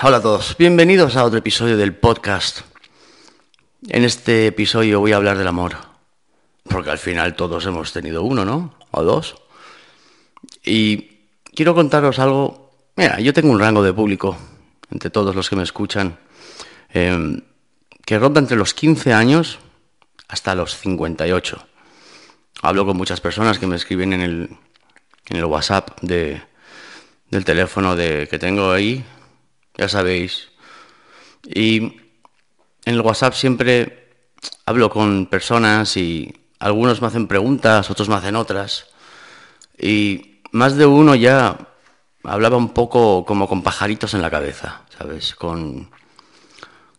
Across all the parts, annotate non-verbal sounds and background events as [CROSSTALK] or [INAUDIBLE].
Hola a todos, bienvenidos a otro episodio del podcast. En este episodio voy a hablar del amor, porque al final todos hemos tenido uno, ¿no? O dos. Y quiero contaros algo. Mira, yo tengo un rango de público, entre todos los que me escuchan, em, que ronda entre los 15 años hasta los 58. Hablo con muchas personas que me escriben en el, en el WhatsApp de, del teléfono de, que tengo ahí, ya sabéis. Y en el WhatsApp siempre hablo con personas y algunos me hacen preguntas, otros me hacen otras. Y más de uno ya hablaba un poco como con pajaritos en la cabeza, ¿sabes? Con,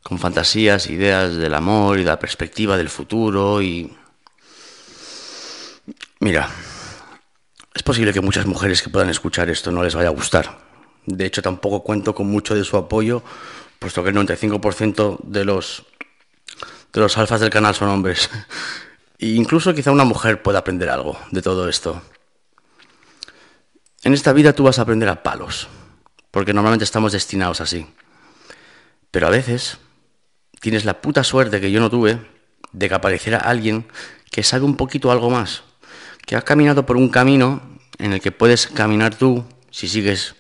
con fantasías, ideas del amor y la perspectiva del futuro y... Mira, es posible que muchas mujeres que puedan escuchar esto no les vaya a gustar. De hecho, tampoco cuento con mucho de su apoyo, puesto que el 95% de los, de los alfas del canal son hombres. [LAUGHS] E incluso quizá una mujer pueda aprender algo de todo esto. En esta vida tú vas a aprender a palos, porque normalmente estamos destinados así. Pero a veces tienes la puta suerte que yo no tuve de que apareciera alguien que sabe un poquito algo más, que ha caminado por un camino en el que puedes caminar tú si sigues.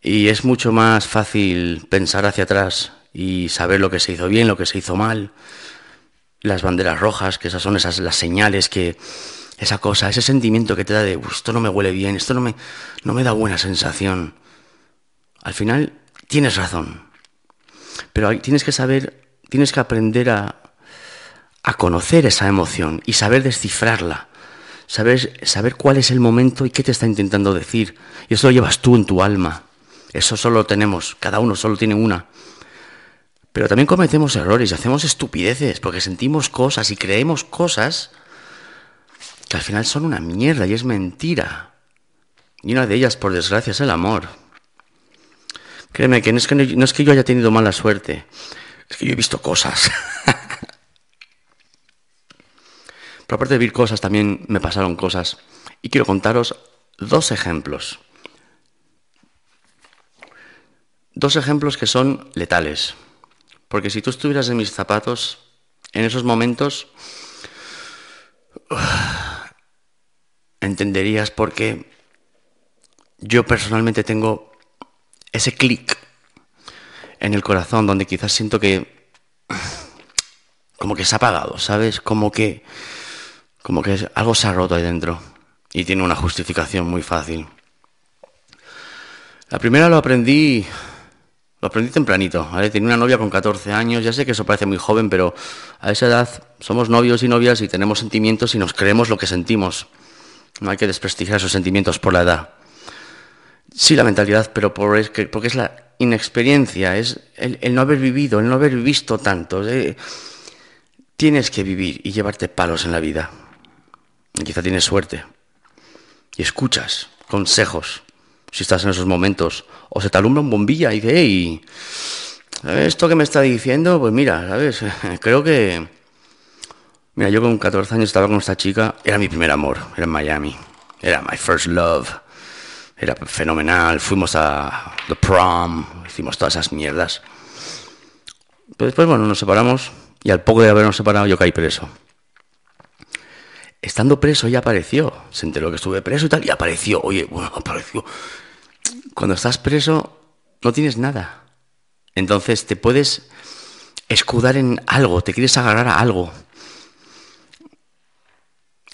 Y es mucho más fácil pensar hacia atrás y saber lo que se hizo bien, lo que se hizo mal, las banderas rojas, que esas son esas las señales que esa cosa, ese sentimiento que te da de esto no me huele bien, esto no me, no me da buena sensación. Al final tienes razón. Pero tienes que saber, tienes que aprender a, a conocer esa emoción y saber descifrarla. Saber, saber cuál es el momento y qué te está intentando decir. Y eso lo llevas tú en tu alma. Eso solo tenemos, cada uno solo tiene una. Pero también cometemos errores y hacemos estupideces porque sentimos cosas y creemos cosas que al final son una mierda y es mentira. Y una de ellas, por desgracia, es el amor. Créeme que no es que, no es que yo haya tenido mala suerte, es que yo he visto cosas. [LAUGHS] Pero aparte de ver cosas, también me pasaron cosas. Y quiero contaros dos ejemplos. Dos ejemplos que son letales. Porque si tú estuvieras en mis zapatos, en esos momentos, [SIGHS] entenderías por qué yo personalmente tengo ese clic en el corazón donde quizás siento que como que se ha apagado, ¿sabes? Como que como que algo se ha roto ahí dentro y tiene una justificación muy fácil. La primera lo aprendí, lo aprendí tempranito, ¿vale? Tenía una novia con 14 años, ya sé que eso parece muy joven, pero a esa edad somos novios y novias y tenemos sentimientos y nos creemos lo que sentimos. No hay que desprestigiar esos sentimientos por la edad. Sí, la mentalidad, pero por, que, porque es la inexperiencia, es el, no haber vivido, el no haber visto tanto. Tienes que vivir y llevarte palos en la vida. Quizá tienes suerte y escuchas consejos si estás en esos momentos. O se te alumbra un bombilla y dice, hey, esto que me está diciendo, pues mira, ¿sabes? [LAUGHS] Creo que... Mira, yo con 14 años estaba con esta chica, era mi primer amor, era en Miami, era my first love, era fenomenal, fuimos a The Prom, hicimos todas esas mierdas. Pero después, bueno, nos separamos y al poco de habernos separado yo caí preso estando preso ya apareció. Se enteró que estuve preso y tal, y apareció. Oye, bueno, apareció. Cuando estás preso no tienes nada. Entonces te puedes escudar en algo, te quieres agarrar a algo.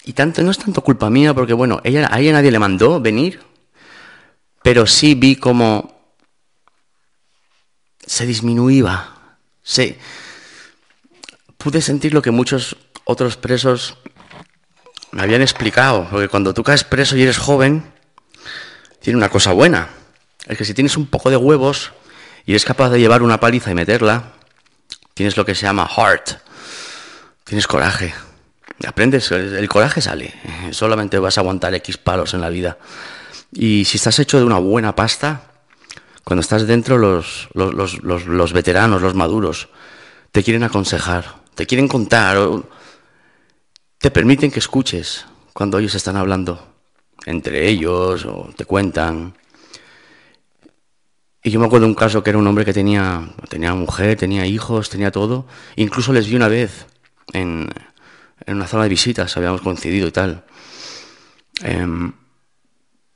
Y tanto, no es tanto culpa mía, porque bueno, ella, a ella nadie le mandó venir, pero sí vi como se disminuía. Se, pude sentir lo que muchos otros presos me habían explicado, porque cuando tú caes preso y eres joven, tiene una cosa buena. Es que si tienes un poco de huevos y eres capaz de llevar una paliza y meterla, tienes lo que se llama heart. Tienes coraje. Aprendes, el coraje sale. Solamente vas a aguantar X palos en la vida. Y si estás hecho de una buena pasta, cuando estás dentro, los, los, los, los veteranos, los maduros, te quieren aconsejar, te quieren contar te permiten que escuches cuando ellos están hablando entre ellos o te cuentan. Y yo me acuerdo de un caso que era un hombre que tenía, tenía mujer, tenía hijos, tenía todo. Incluso les vi una vez en, en una zona de visitas, habíamos coincidido y tal. Em,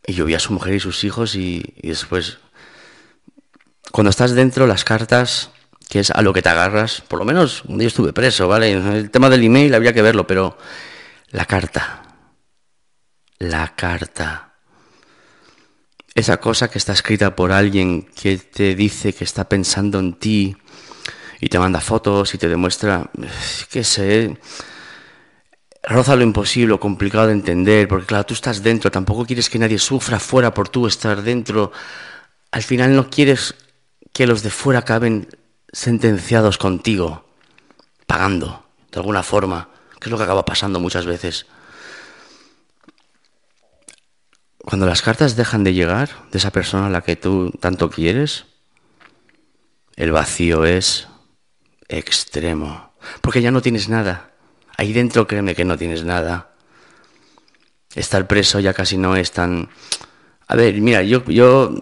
y yo vi a su mujer y sus hijos y, y, después, cuando estás dentro, las cartas, que es a lo que te agarras, por lo menos un día estuve preso, ¿vale? El tema del email habría que verlo, pero la carta, la carta, esa cosa que está escrita por alguien que te dice que está pensando en ti y te manda fotos y te demuestra, qué sé, roza lo imposible, complicado de entender, porque claro, tú estás dentro, tampoco quieres que nadie sufra fuera por tú estar dentro. Al final no quieres que los de fuera acaben sentenciados contigo, pagando, de alguna forma, que es lo que acaba pasando muchas veces. Cuando las cartas dejan de llegar de esa persona a la que tú tanto quieres, el vacío es extremo, porque ya no tienes nada. Ahí dentro créeme que no tienes nada. Estar preso ya casi no es tan... A ver, mira, yo, yo,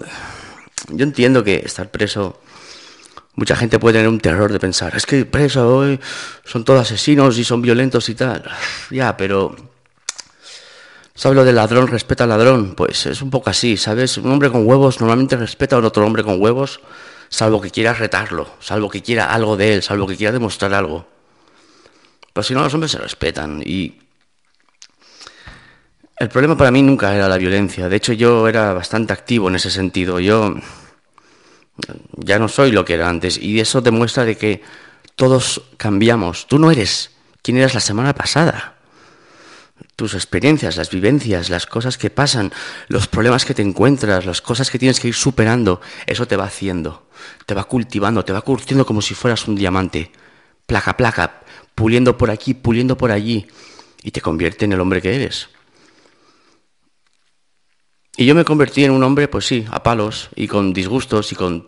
yo entiendo que estar preso... Mucha gente puede tener un terror de pensar, es que preso hoy son todos asesinos y son violentos y tal. [SIGHS] Ya, pero... ¿Sabes lo del ladrón respeta al ladrón? Pues es un poco así, ¿sabes? Un hombre con huevos normalmente respeta a otro hombre con huevos, salvo que quiera retarlo, salvo que quiera algo de él, salvo que quiera demostrar algo. Pero si no, los hombres se respetan. Y el problema para mí nunca era la violencia. De hecho, yo era bastante activo en ese sentido. Yo ya no soy lo que era antes. Y eso demuestra de que todos cambiamos. Tú no eres quien eras la semana pasada. Tus experiencias, las vivencias, las cosas que pasan, los problemas que te encuentras, las cosas que tienes que ir superando, eso te va haciendo, te va cultivando, te va curtiendo como si fueras un diamante. Placa, placa, puliendo por aquí, puliendo por allí, y te convierte en el hombre que eres. Y yo me convertí en un hombre, pues sí, a palos, y con disgustos, y con,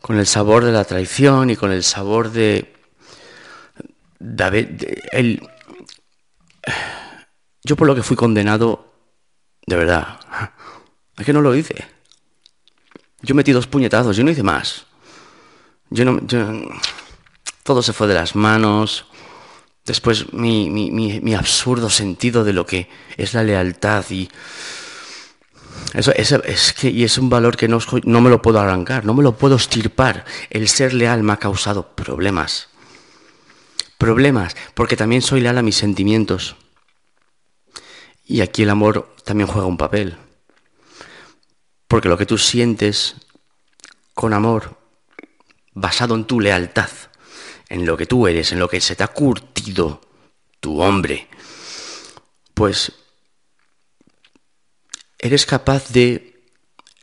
con el sabor de la traición, y con el sabor de... de, el, yo por lo que fui condenado, de verdad, es que no lo hice. Yo metí dos puñetazos, yo no hice más. Yo no... Yo, todo se fue de las manos. Después mi, mi, mi, absurdo sentido de lo que es la lealtad y eso, es que y es un valor que no, no me lo puedo arrancar, no me lo puedo estirpar. El ser leal me ha causado problemas. Problemas, porque también soy leal a mis sentimientos. Y aquí el amor también juega un papel. Porque lo que tú sientes con amor, basado en tu lealtad, en lo que tú eres, en lo que se te ha curtido tu hombre, pues eres capaz de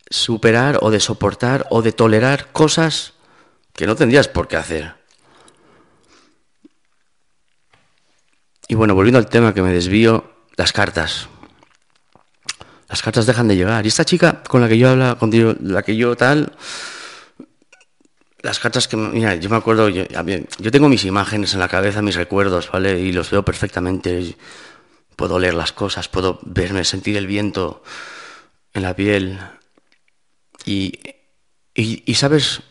superar o de soportar o de tolerar cosas que no tendrías por qué hacer. Y bueno, volviendo al tema que me desvío, las cartas. Las cartas dejan de llegar. Y esta chica con la que yo habla, con la que yo tal, las cartas que, mira, yo me acuerdo, yo, yo, tengo mis imágenes en la cabeza, mis recuerdos, ¿vale? Y los veo perfectamente. Puedo leer las cosas, puedo verme, sentir el viento en la piel. Y, y, sabes,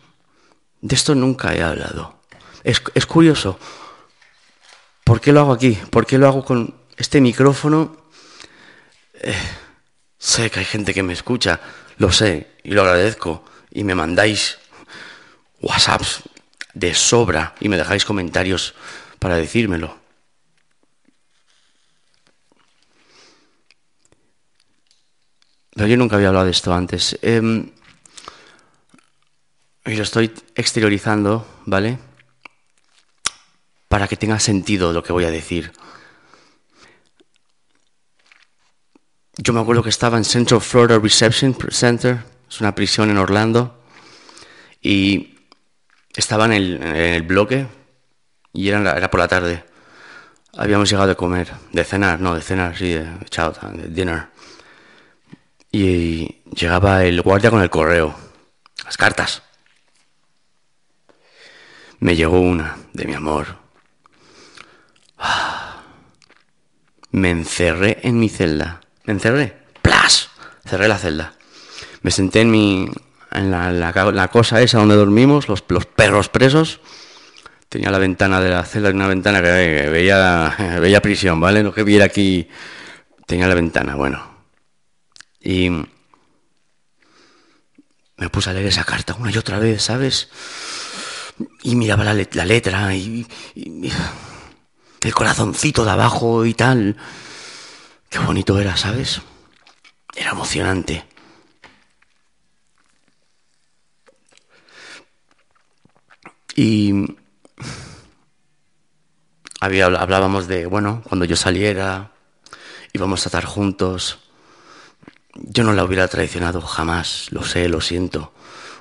de esto nunca he hablado. Es, es, curioso. ¿Por qué lo hago aquí? ¿Por qué lo hago con este micrófono? Eh, sé que hay gente que me escucha, lo sé y lo agradezco. Y me mandáis WhatsApps de sobra y me dejáis comentarios para decírmelo. Pero yo nunca había hablado de esto antes. Em, y lo estoy exteriorizando, ¿vale? Para que tenga sentido lo que voy a decir. Yo me acuerdo que estaba en Central Florida Reception Center, es una prisión en Orlando, y estaba en el, bloque y era, era, por la tarde. Habíamos llegado de comer, de cenar, no, de cenar, sí, de chao, de dinner. Y llegaba el guardia con el correo, las cartas. Me llegó una de mi amor. [SIGHS] Me encerré en mi celda. Me encerré. ¡Plas! Cerré la celda. Me senté en mi, en la, cosa esa donde dormimos, los, perros presos. Tenía la ventana de la celda, una ventana que veía, [LAUGHS] veía prisión, ¿vale? No que viera aquí. Tenía la ventana, bueno. Y me puse a leer esa carta una y otra vez, ¿sabes? Y miraba la, letra y, el corazoncito de abajo y tal. Qué bonito era, ¿sabes? Era emocionante. Y había, hablábamos de, bueno, cuando yo saliera, íbamos a estar juntos. Yo no la hubiera traicionado jamás, lo sé, lo siento.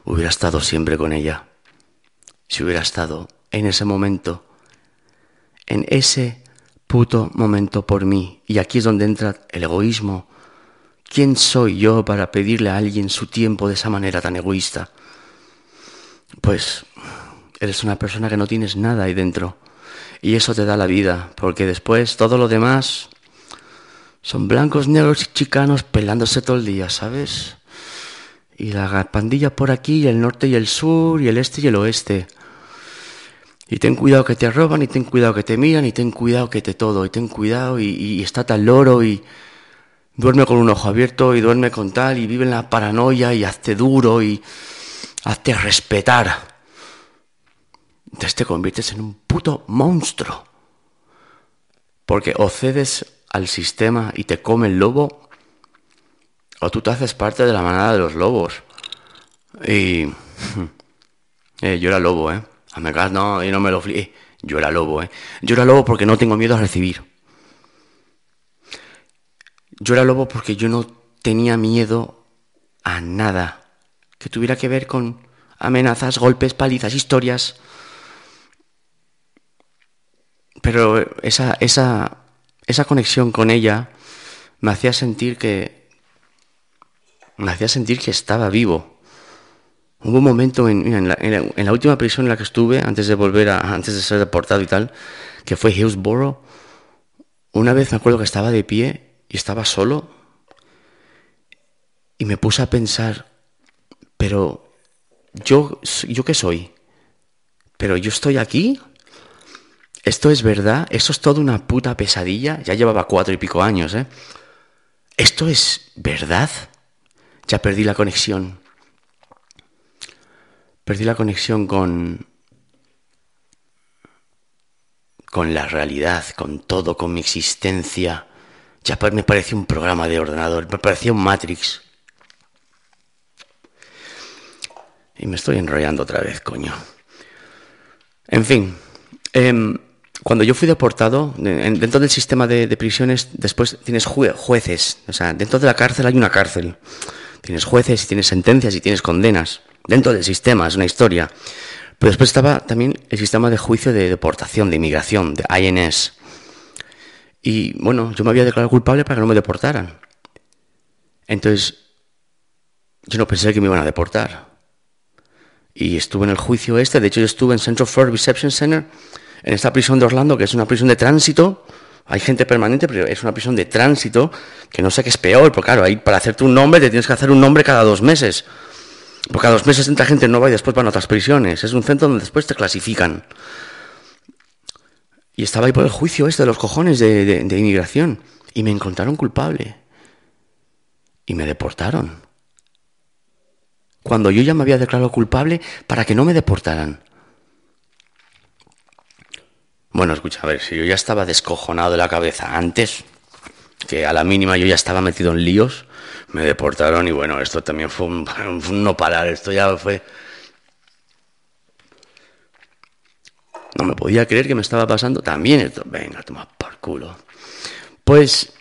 Hubiera estado siempre con ella. Si hubiera estado en ese momento, en ese puto momento por mí. Y aquí es donde entra el egoísmo. ¿Quién soy yo para pedirle a alguien su tiempo de esa manera tan egoísta? Pues eres una persona que no tienes nada ahí dentro. Y eso te da la vida, porque después todo lo demás son blancos, negros y chicanos pelándose todo el día, ¿sabes? Y la pandilla por aquí, y el norte y el sur, y el este y el oeste. Y ten cuidado que te roban, y ten cuidado que te miran, y ten cuidado que te todo, y ten cuidado, y, y está tal loro, y duerme con un ojo abierto, y duerme con tal, y vive en la paranoia, y hazte duro, y hazte respetar. Entonces te conviertes en un puto monstruo. Porque o cedes al sistema y te come el lobo, o tú te haces parte de la manada de los lobos. Y [LAUGHS] eh, yo era lobo, ¿eh? A no, y no me lo fli. Eh, yo era lobo, ¿eh? Yo era lobo porque no tengo miedo a recibir. Yo era lobo porque yo no tenía miedo a nada que tuviera que ver con amenazas, golpes, palizas, historias. Pero esa, esa, esa conexión con ella me hacía sentir que me hacía sentir que estaba vivo. Hubo un momento en, la, última prisión en la que estuve, antes de volver a, antes de ser deportado y tal, que fue Hillsborough. Una vez me acuerdo que estaba de pie y estaba solo y me puse a pensar, pero yo, yo qué soy, pero yo estoy aquí. ¿Esto es verdad? ¿Esto es toda una puta pesadilla? Ya llevaba cuatro y pico años, ¿eh? ¿Esto es verdad? Ya perdí la conexión. Perdí la conexión con con la realidad, con todo, con mi existencia. Ya me parecía un programa de ordenador, me parecía un Matrix. Y me estoy enrollando otra vez, coño. En fin, eh, cuando yo fui deportado, dentro del sistema de, prisiones, después tienes jueces. O sea, dentro de la cárcel hay una cárcel. Tienes jueces y tienes sentencias y tienes condenas. Dentro del sistema, es una historia. Pero después estaba también el sistema de juicio de deportación, de inmigración, de INS. Y bueno, yo me había declarado culpable para que no me deportaran. Entonces, yo no pensé que me iban a deportar. Y estuve en el juicio este, de hecho yo estuve en Central Florida Reception Center en esta prisión de Orlando, que es una prisión de tránsito, hay gente permanente, pero es una prisión de tránsito, que no sé qué es peor, porque claro, para hacerte un nombre te tienes que hacer un nombre cada dos meses. Porque cada dos meses entra gente nueva y después van a otras prisiones. Es un centro donde después te clasifican. Y estaba ahí por el juicio este de los cojones de inmigración. Y me encontraron culpable. Y me deportaron. Cuando yo ya me había declarado culpable para que no me deportaran. Bueno, escucha, a ver, si yo ya estaba descojonado de la cabeza antes, que a la mínima yo ya estaba metido en líos, me deportaron y bueno, esto también fue un, [LAUGHS] no parar, esto ya fue... No me podía creer que me estaba pasando también esto. Venga, toma por culo. Pues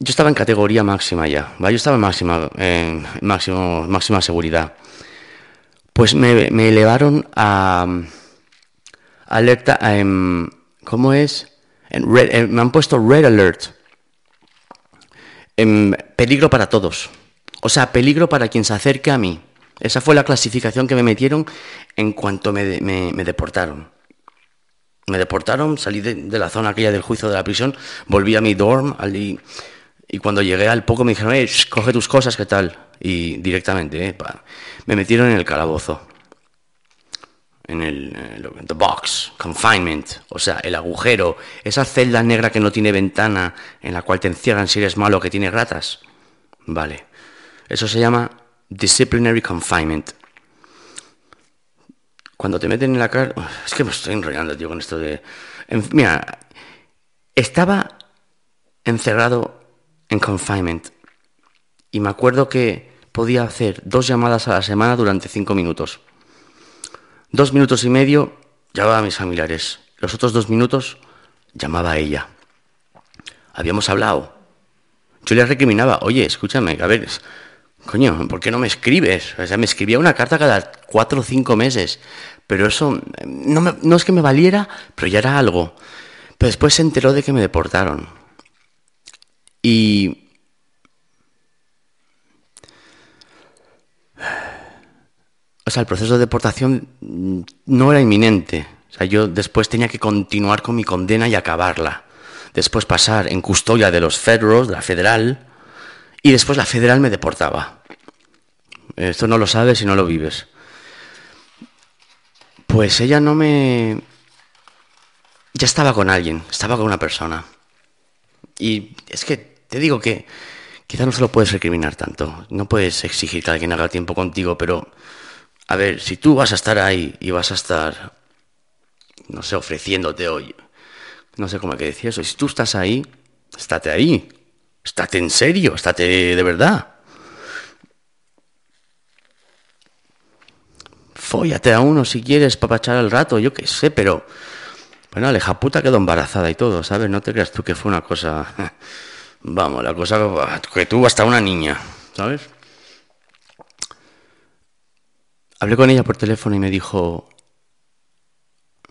yo estaba en categoría máxima ya. Yo estaba en máxima, en máximo, máxima seguridad. Pues me elevaron a alerta, em, ¿cómo es? Me han puesto red alert. En em, peligro para todos. O sea, peligro para quien se acerque a mí. Esa fue la clasificación que me metieron en cuanto me, deportaron. Me deportaron, salí de, la zona aquella del juicio de la prisión, volví a mi dorm, allí, Y cuando llegué al poco me dijeron, eh, coge tus cosas, ¿qué tal? Y directamente, eh, me metieron en el calabozo. En el eh, the box, confinement, o sea, el agujero, esa celda negra que no tiene ventana, en la cual te encierran si eres malo, que tiene ratas. Vale. Eso se llama disciplinary confinement. Cuando te meten en la cara... Es que me estoy enrollando, tío, con esto de... Mira, estaba encerrado en confinement y me acuerdo que podía hacer dos llamadas a la semana durante cinco minutos. Dos minutos y medio llamaba a mis familiares. Los otros dos minutos llamaba a ella. Habíamos hablado. Yo le recriminaba, oye, escúchame, a ver, coño, ¿por qué no me escribes? O sea, me escribía una carta cada cuatro o cinco meses. Pero eso no, no es que me valiera, pero ya era algo. Pero después se enteró de que me deportaron. Y... O sea, el proceso de deportación no era inminente. O sea, yo después tenía que continuar con mi condena y acabarla. Después pasar en custodia de los federos, de la federal, y después la federal me deportaba. Esto no lo sabes y no lo vives. Pues ella no me... Ya estaba con alguien, estaba con una persona. Y es que te digo que quizá no se lo puedes recriminar tanto. No puedes exigir que alguien haga tiempo contigo, pero... A ver, si tú vas a estar ahí y vas a estar, no sé, ofreciéndote hoy, no sé cómo hay que decir eso, si tú estás ahí, estate ahí, estate en serio, estate de verdad. Fóllate a uno si quieres para echar el rato, yo qué sé, pero... Bueno, aleja puta quedó embarazada y todo, ¿sabes? No te creas tú que fue una cosa... [LAUGHS] Vamos, la cosa que tuvo hasta una niña, ¿sabes? Hablé con ella por teléfono y me dijo...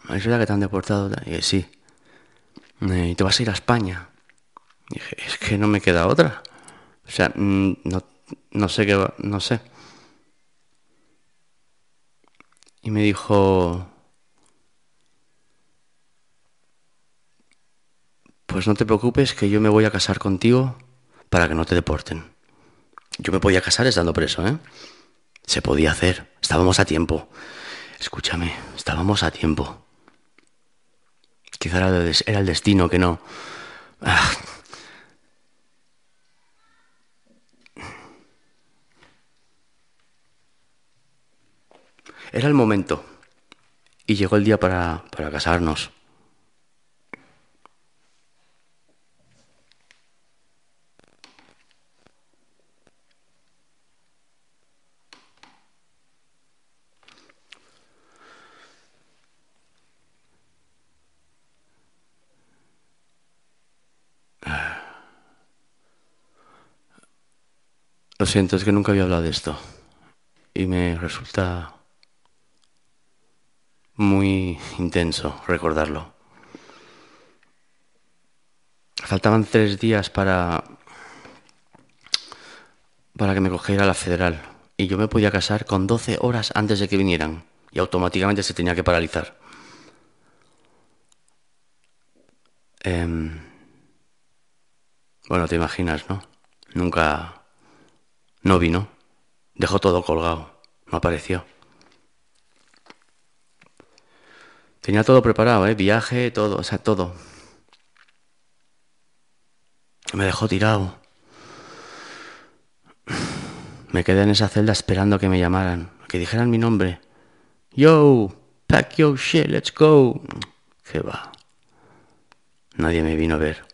¿Es verdad que te han deportado? Y dije, sí. ¿Y te vas a ir a España? Dije, es que no me queda otra. O sea, mm, no, no sé qué va, no sé. y me dijo, pues no te preocupes que yo me voy a casar contigo para que no te deporten. Yo me podía casar estando preso, ¿eh? Se podía hacer, estábamos a tiempo. Escúchame, estábamos a tiempo. Quizá era el destino que no... Ah, Era el momento. Y llegó el día para, para casarnos. Lo siento, es que nunca había hablado de esto. Y me resulta muy intenso recordarlo. Faltaban tres días para, para que me cogiera la federal y yo me podía casar con 12 horas antes de que vinieran y automáticamente se tenía que paralizar. Em, bueno, te imaginas, ¿no? Nunca... No vino. Dejó todo colgado. No apareció. Tenía todo preparado, ¿eh? Viaje, todo, o sea, todo. Me dejó tirado. Me quedé en esa celda esperando que me llamaran, que dijeran mi nombre. Yo, pack your shit, let's go. ¿Qué va? Nadie me vino a ver.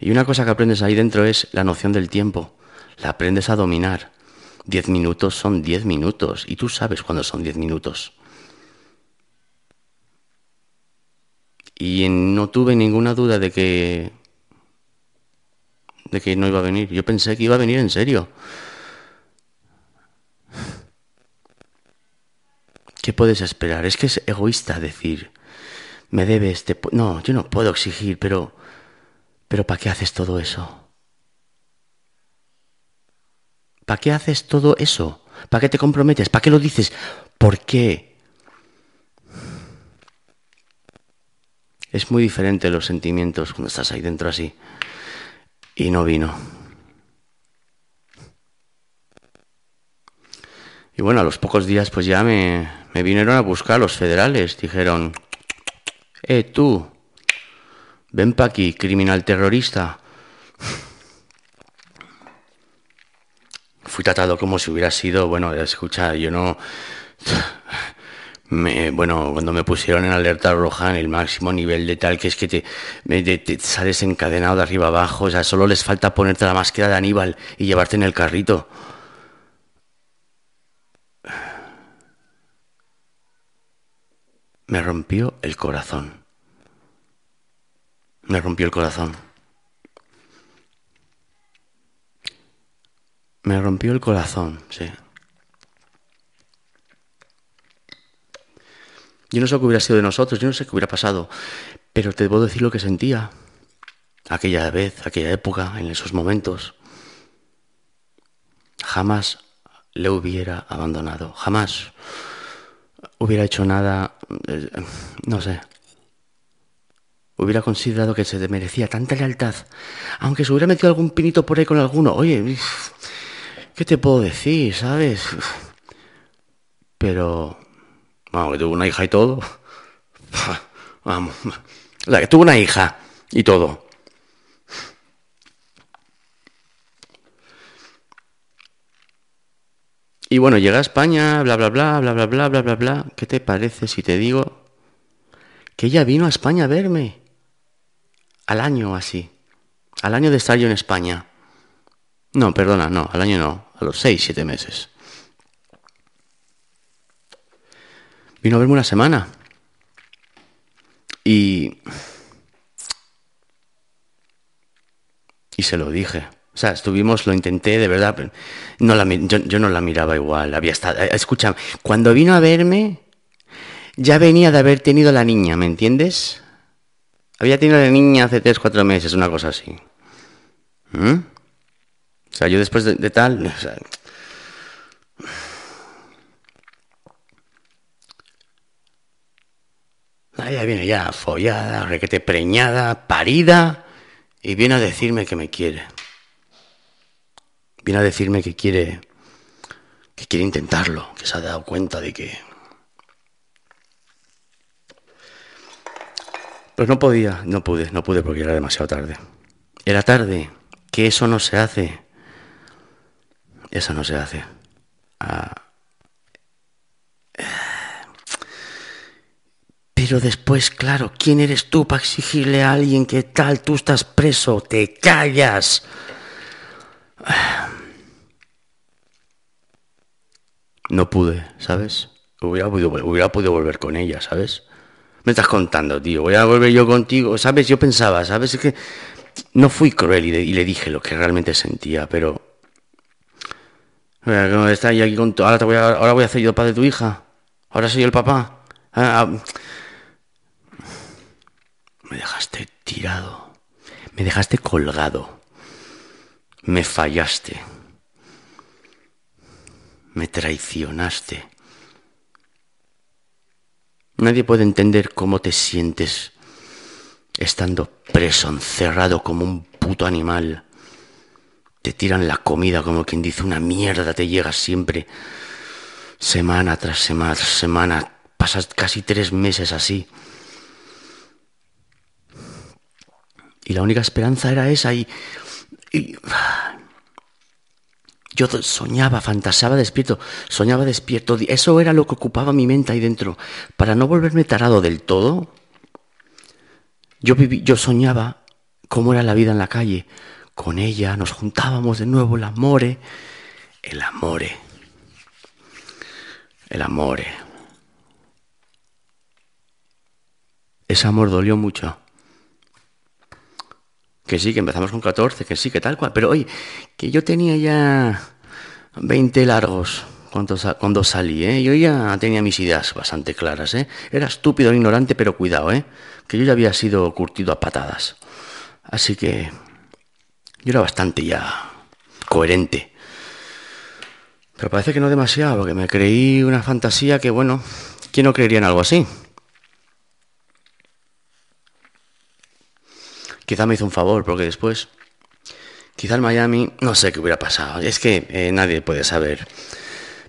Y una cosa que aprendes ahí dentro es la noción del tiempo. La aprendes a dominar. Diez minutos son diez minutos y tú sabes cuándo son diez minutos. Y no tuve ninguna duda de que de que no iba a venir. Yo pensé que iba a venir en serio. ¿Qué puedes esperar? Es que es egoísta decir, me debes, te... no, yo no puedo exigir, pero, pero ¿para qué haces todo eso? ¿Para qué haces todo eso? ¿Para qué te comprometes? ¿Para qué lo dices? ¿Por qué? Es muy diferente los sentimientos cuando estás ahí dentro así. Y no vino. Y bueno, a los pocos días pues ya me, me vinieron a buscar los federales. Dijeron, eh, tú, ven pa' aquí, criminal terrorista. Fui tratado como si hubiera sido, bueno, escucha, yo no... Me, bueno, cuando me pusieron en alerta roja en el máximo nivel de tal que es que te, te, sales encadenado de arriba abajo, o sea, solo les falta ponerte la máscara de Aníbal y llevarte en el carrito. Me rompió el corazón. Me rompió el corazón. Me rompió el corazón, sí. Yo no sé qué hubiera sido de nosotros, yo no sé qué hubiera pasado, pero te debo decir lo que sentía aquella vez, aquella época, en esos momentos. Jamás le hubiera abandonado, jamás hubiera hecho nada, eh, no sé. Hubiera considerado que se merecía tanta lealtad, aunque se hubiera metido algún pinito por ahí con alguno. Oye, ¿qué te puedo decir, sabes? Pero Vamos, que tuvo una hija y todo. [LAUGHS] Vamos. O sea, que tuvo una hija y todo. Y bueno, llega a España, bla, bla, bla, bla, bla, bla, bla, bla, bla. ¿Qué te parece si te digo que ella vino a España a verme? Al año así. Al año de estar yo en España. No, perdona, no, al año no. A los seis, siete meses. Vino a verme una semana. Y. Y se lo dije. O sea, estuvimos, lo intenté, de verdad. No la, yo, no la miraba igual. Había estado. Eh, escucha, cuando vino a verme, ya venía de haber tenido la niña, ¿me entiendes? Había tenido la niña hace tres, cuatro meses, una cosa así. ¿Mm? O sea, yo después de, tal. [LAUGHS] Ella viene ya follada, requete preñada, parida, y viene a decirme que me quiere. Viene a decirme que quiere, que quiere intentarlo, que se ha dado cuenta de que... Pues no podía, no pude, no pude porque era demasiado tarde. Era tarde, que eso no se hace. Eso no se hace. Ah, Pero después, claro, ¿quién eres tú para exigirle a alguien que tal, tú estás preso, te callas? No pude, ¿sabes? Hubiera podido, hubiera podido volver con ella, ¿sabes? Me estás contando, tío, voy a volver yo contigo, ¿sabes? Yo pensaba, ¿sabes? Es que no fui cruel y, le dije lo que realmente sentía, pero... Está aquí con ahora, te voy a, ahora voy a yo el padre de tu hija. Ahora soy el papá. Ah, ah, me dejaste tirado. Me dejaste colgado. Me fallaste. Me traicionaste. Nadie puede entender cómo te sientes estando preso, encerrado como un puto animal. Te tiran la comida como quien dice una mierda, te llega siempre. Semana tras semana semana. Pasas casi tres meses así. Y la única esperanza era esa y, yo soñaba, fantaseaba despierto, soñaba despierto. Eso era lo que ocupaba mi mente ahí dentro. Para no volverme tarado del todo, yo, viví, yo soñaba cómo era la vida en la calle. Con ella nos juntábamos de nuevo, el amore, el amore, el amore. Ese amor dolió mucho que sí, que empezamos con 14, que sí, que tal cual. Pero oye, que yo tenía ya 20 largos cuando, cuando salí, ¿eh? Yo ya tenía mis ideas bastante claras, ¿eh? Era estúpido, ignorante, pero cuidado, ¿eh? Que yo ya había sido curtido a patadas. Así que yo era bastante ya coherente. Pero parece que no demasiado, porque me creí una fantasía que, bueno, ¿quién no creería en algo así? Quizá me hizo un favor, porque después Quizá en Miami, no sé qué hubiera pasado. Es que eh, nadie puede saber.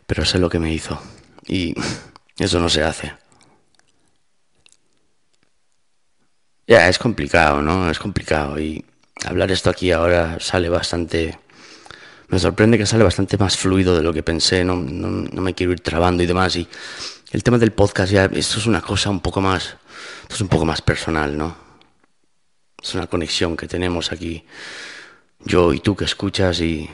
Pero sé lo que me hizo. Y [LAUGHS] eso no se hace. Ya, es complicado, ¿no? Es complicado. Y hablar esto aquí ahora sale bastante... Me sorprende que sale bastante más fluido de lo que pensé. No, no, me quiero ir trabando y demás. Y el tema del podcast ya, esto es una cosa un poco más... Esto es un poco más personal, ¿no? Es una conexión que tenemos aquí. Yo y tú que escuchas y...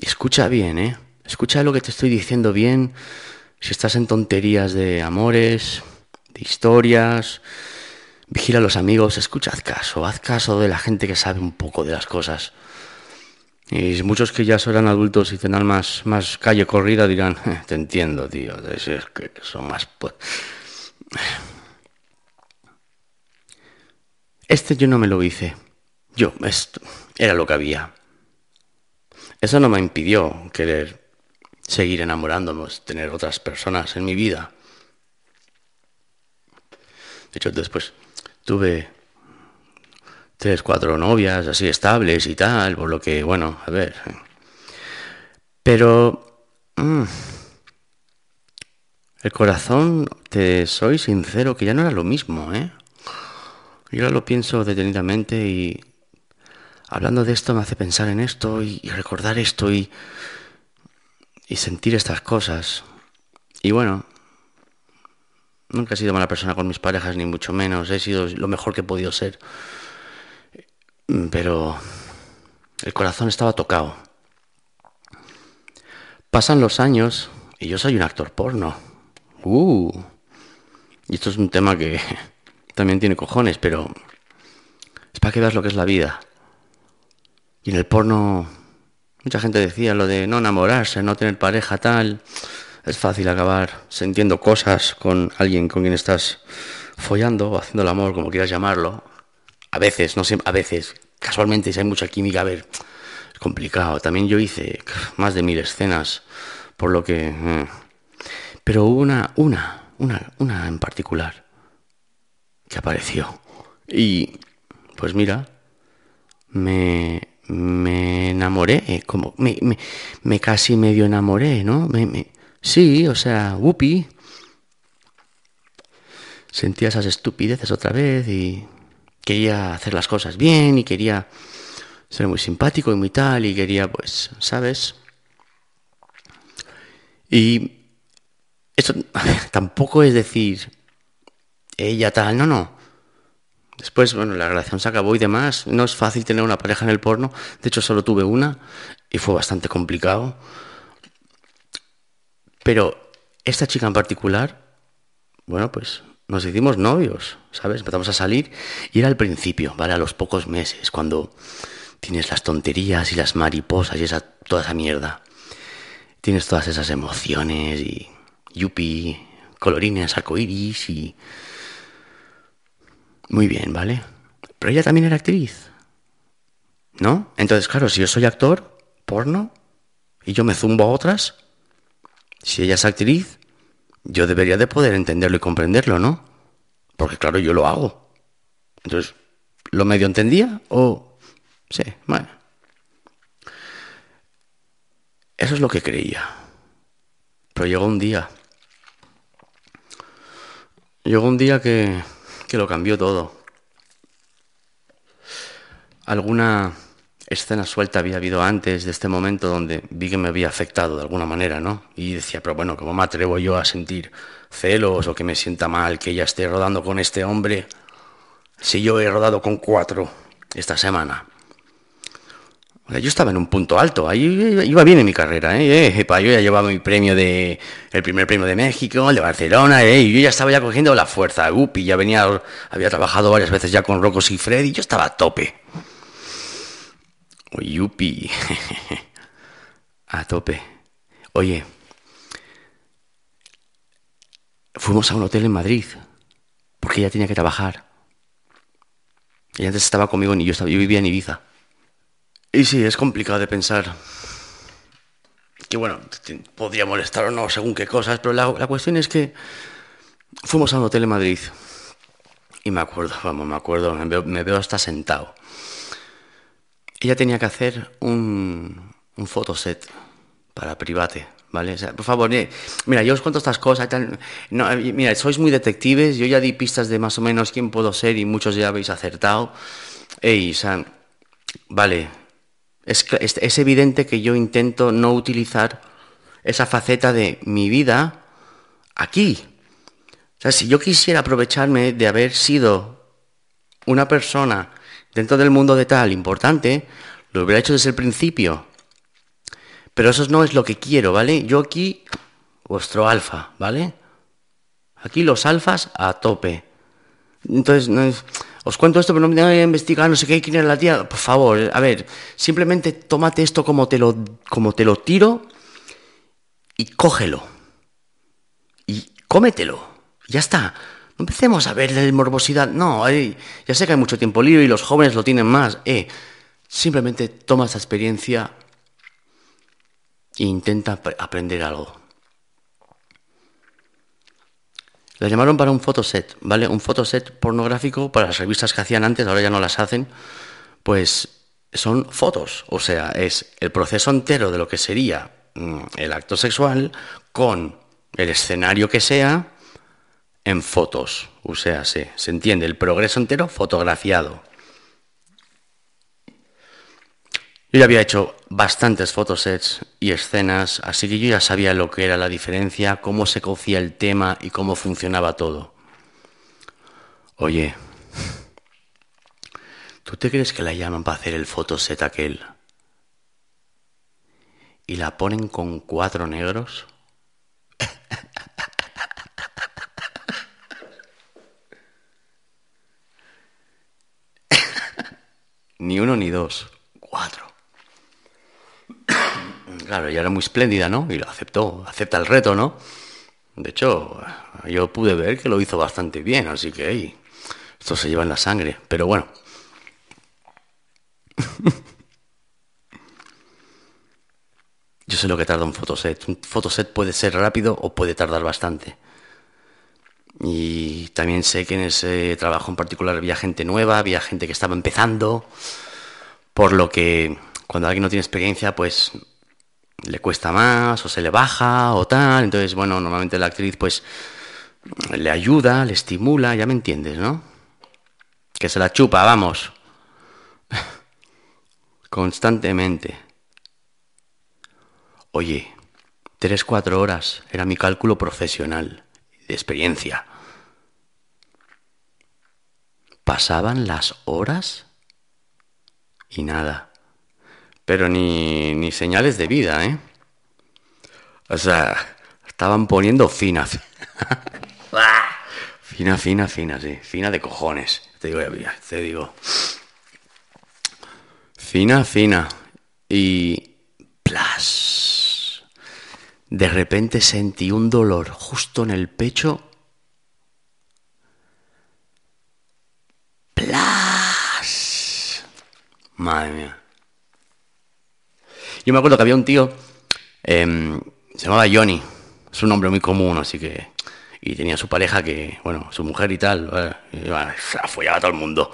escucha bien, ¿eh? Escucha lo que te estoy diciendo bien. Si estás en tonterías de amores, de historias, vigila a los amigos, escucha, haz caso, haz caso de la gente que sabe un poco de las cosas. Y muchos que ya serán adultos y tendrán más, más calle corrida dirán, [LAUGHS] te entiendo, tío, es que son más... Este yo no me lo hice. Yo, esto era lo que había. Eso no me impidió querer seguir enamorándonos, tener otras personas en mi vida. De hecho, después tuve tres, cuatro novias así estables y tal, por lo que, bueno, a ver. Pero... Mm, el corazón, te soy sincero, que ya no era lo mismo, ¿eh? Yo lo pienso detenidamente y hablando de esto me hace pensar en esto y recordar esto y y sentir estas cosas. Y bueno, nunca he sido mala persona con mis parejas, ni mucho menos. He sido lo mejor que he podido ser. Pero el corazón estaba tocado. Pasan los años y yo soy un actor porno. Uh. Y esto es un tema que también tiene cojones, pero es para que veas lo que es la vida. Y en el porno Mucha gente decía lo de no enamorarse, no tener pareja tal. Es fácil acabar sintiendo cosas con alguien con quien estás follando o haciendo el amor, como quieras llamarlo. A veces, no sé, a veces, casualmente, si hay mucha química, a ver, es complicado. También yo hice más de mil escenas, por lo que... Eh. Pero una, una, una, una en particular que apareció. Y, pues mira, me, me enamoré, eh, como me, me, casi medio enamoré, ¿no? Me, sí, o sea, whoopee. Sentía esas estupideces otra vez y quería hacer las cosas bien y quería ser muy simpático y muy tal y quería, pues, ¿sabes? Y eso [LAUGHS] tampoco es decir, ella tal, no, no. Después, bueno, la relación se acabó y demás. No es fácil tener una pareja en el porno. De hecho, solo tuve una y fue bastante complicado. Pero esta chica en particular, bueno, pues nos hicimos novios, ¿sabes? Empezamos a salir y era al principio, ¿vale? A los pocos meses, cuando tienes las tonterías y las mariposas y esa, toda esa mierda. Tienes todas esas emociones y yupi, colorines, arcoiris y muy bien, ¿vale? Pero ella también era actriz. ¿No? Entonces, claro, si yo soy actor, porno, y yo me zumbo a otras, si ella es actriz, yo debería de poder entenderlo y comprenderlo, ¿no? Porque claro, yo lo hago. Entonces, ¿lo medio entendía o...? Sí, bueno. Eso es lo que creía. Pero llegó un día. Llegó un día que que lo cambió todo. Alguna escena suelta había habido antes de este momento donde vi que me había afectado de alguna manera, ¿no? Y decía, pero bueno, ¿cómo me atrevo yo a sentir celos o que me sienta mal que ella esté rodando con este hombre si yo he rodado con cuatro esta semana? Yo estaba en un punto alto, ahí iba bien en mi carrera, ¿eh? eh yo ya llevaba mi premio de, el primer premio de México, el de Barcelona, ¿eh? y yo ya estaba ya cogiendo la fuerza, upi, ya venía, había trabajado varias veces ya con Rocco y Fred y yo estaba a tope. Uy, [LAUGHS] a tope. Oye, fuimos a un hotel en Madrid, porque ella tenía que trabajar. Y antes estaba conmigo y yo, estaba, yo vivía en Ibiza. Y sí, es complicado de pensar. Que bueno, podría molestar o no según qué cosas, pero la, cuestión es que fuimos a un hotel en Madrid. Y me acuerdo, vamos, me acuerdo, me veo, hasta sentado. ella tenía que hacer un, un fotoset para private, ¿vale? O sea, por favor, eh, mira, yo os cuento estas cosas. No, eh, mira, sois muy detectives, yo ya di pistas de más o menos quién puedo ser y muchos ya habéis acertado. Ey, o sea, vale, es, es, evidente que yo intento no utilizar esa faceta de mi vida aquí. O sea, si yo quisiera aprovecharme de haber sido una persona dentro del mundo de tal importante, lo hubiera hecho desde el principio. Pero eso no es lo que quiero, ¿vale? Yo aquí, vuestro alfa, ¿vale? Aquí los alfas a tope. Entonces, no es, os cuento esto, pero no me voy a investigar, no sé qué, quién era la tía. Por favor, a ver, simplemente tómate esto como te lo, como te lo tiro y cógelo. Y cómetelo. Ya está. No empecemos a ver la morbosidad. No, ya sé que hay mucho tiempo libre y los jóvenes lo tienen más. Eh, simplemente toma esa experiencia e intenta aprender algo. La llamaron para un fotoset, ¿vale? Un fotoset pornográfico para las revistas que hacían antes, ahora ya no las hacen. Pues son fotos, o sea, es el proceso entero de lo que sería mm, el acto sexual con el escenario que sea en fotos, o sea, se, se entiende, el progreso entero fotografiado. Yo ya había hecho bastantes fotosets y escenas, así que yo ya sabía lo que era la diferencia, cómo se cocía el tema y cómo funcionaba todo. Oye, ¿tú te crees que la llaman para hacer el fotoset aquel? ¿Y la ponen con cuatro negros? [LAUGHS] ni uno ni dos, cuatro. Claro, ella era muy espléndida, ¿no? Y lo aceptó, acepta el reto, ¿no? De hecho, yo pude ver que lo hizo bastante bien, así que esto se lleva en la sangre. Pero bueno. [LAUGHS] yo sé lo que tarda un fotoset. Un fotoset puede ser rápido o puede tardar bastante. Y también sé que en ese trabajo en particular había gente nueva, había gente que estaba empezando, por lo que cuando alguien no tiene experiencia, pues le cuesta más o se le baja o tal. Entonces, bueno, normalmente la actriz pues le ayuda, le estimula, ya me entiendes, ¿no? Que se la chupa, vamos. [LAUGHS] Constantemente. Oye, tres, cuatro horas era mi cálculo profesional, de experiencia. Pasaban las horas y nada pero ni, ni señales de vida, ¿eh? O sea, estaban poniendo fina. [LAUGHS] fina, fina, fina, sí. Fina de cojones. Te digo, te digo. Fina, fina. Y... Plas. De repente sentí un dolor justo en el pecho. Plas. Madre mía. Yo me acuerdo que había un tío, em, se llamaba Johnny, es un nombre muy común, así que. Y tenía su pareja que, bueno, su mujer y tal, eh, y, follaba a todo el mundo.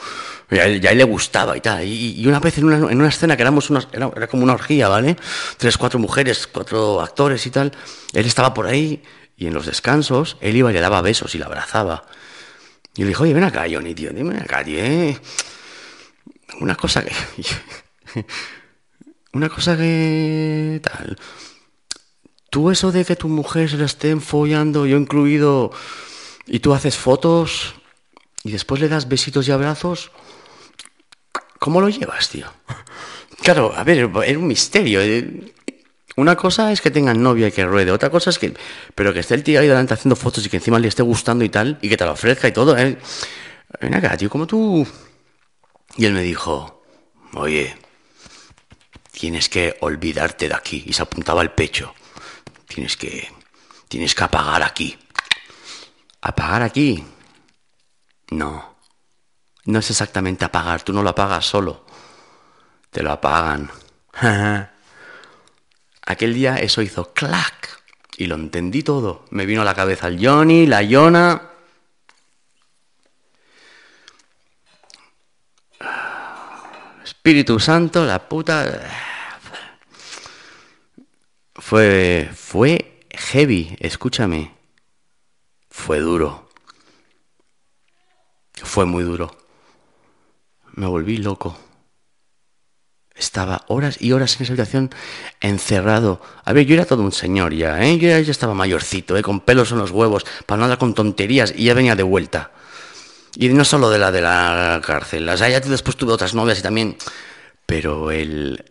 Y a, le gustaba y tal. Y, una vez en una, en una escena que éramos una, era, era, como una orgía, ¿vale? Tres, cuatro mujeres, cuatro actores y tal. Él estaba por ahí y en los descansos él iba y le daba besos y la abrazaba. Y le dijo, oye, ven acá, Johnny, tío, dime acá, tío. ¿eh? Una cosa que. [LAUGHS] Una cosa que tal. Tú eso de que tu mujer se la estén follando, yo incluido, y tú haces fotos y después le das besitos y abrazos, ¿cómo lo llevas, tío? Claro, a ver, es un misterio. Eh. Una cosa es que tengan novia y que ruede, otra cosa es que, pero que esté el tío ahí delante haciendo fotos y que encima le esté gustando y tal, y que te lo ofrezca y todo. ¿eh? Ven acá, tío, como tú. Y él me dijo, oye, tienes que olvidarte de aquí. Y se apuntaba al pecho. Tienes que, tienes que apagar aquí. ¿Apagar aquí? No. No es exactamente apagar. Tú no lo apagas solo. Te lo apagan. [LAUGHS] Aquel día eso hizo clac. Y lo entendí todo. Me vino a la cabeza el Johnny, la Yona. Espíritu Santo, la puta... Fue, fue heavy, escúchame. Fue duro. Fue muy duro. Me volví loco. Estaba horas y horas en esa habitación encerrado. A ver, yo era todo un señor ya, ¿eh? Yo ya, estaba mayorcito, ¿eh? Con pelos en los huevos, para no andar con tonterías, y ya venía de vuelta. Y no solo de la de la cárcel. O sea, ya después tuve otras novias y también... Pero el,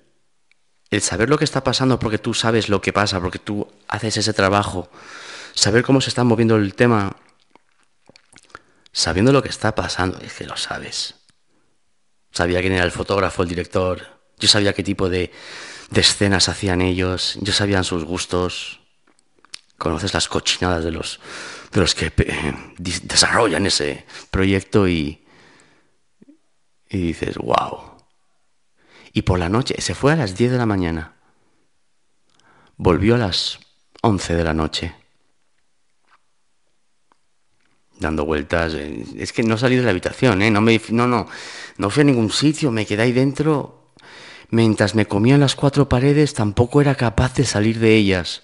el saber lo que está pasando porque tú sabes lo que pasa, porque tú haces ese trabajo, saber cómo se está moviendo el tema, sabiendo lo que está pasando, es que lo sabes. Sabía quién era el fotógrafo, el director, yo sabía qué tipo de, de escenas hacían ellos, yo sabía sus gustos. Conoces las cochinadas de los, de los que eh, desarrollan ese proyecto y, y dices, wow. Y por la noche, se fue a las 10 de la mañana. Volvió a las 11 de la noche. Dando vueltas. Eh, es que no salí de la habitación, ¿eh? No, me, no, no, no fui a ningún sitio, me quedé ahí dentro. Mientras me comían las cuatro paredes, tampoco era capaz de salir de ellas.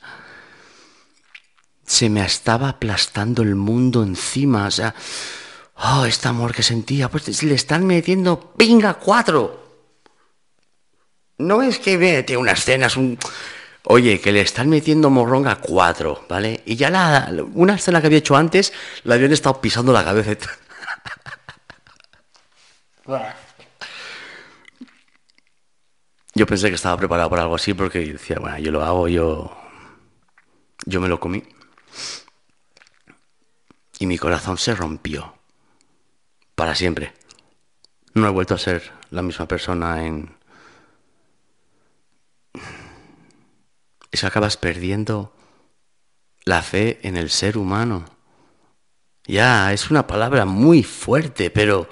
Se me estaba aplastando el mundo encima, o sea, oh, este amor que sentía, pues le están metiendo pinga cuatro. No es que vete una escena, es un... Oye, que le están metiendo morrón a cuatro, ¿vale? Y ya la, una escena que había hecho antes, la habían estado pisando la cabeza. [LAUGHS] Yo pensé que estaba preparado para algo así porque decía, bueno, yo lo hago, yo, yo me lo comí. Y mi corazón se rompió. Para siempre. No he vuelto a ser la misma persona en, es que acabas perdiendo la fe en el ser humano. Ya, es una palabra muy fuerte, pero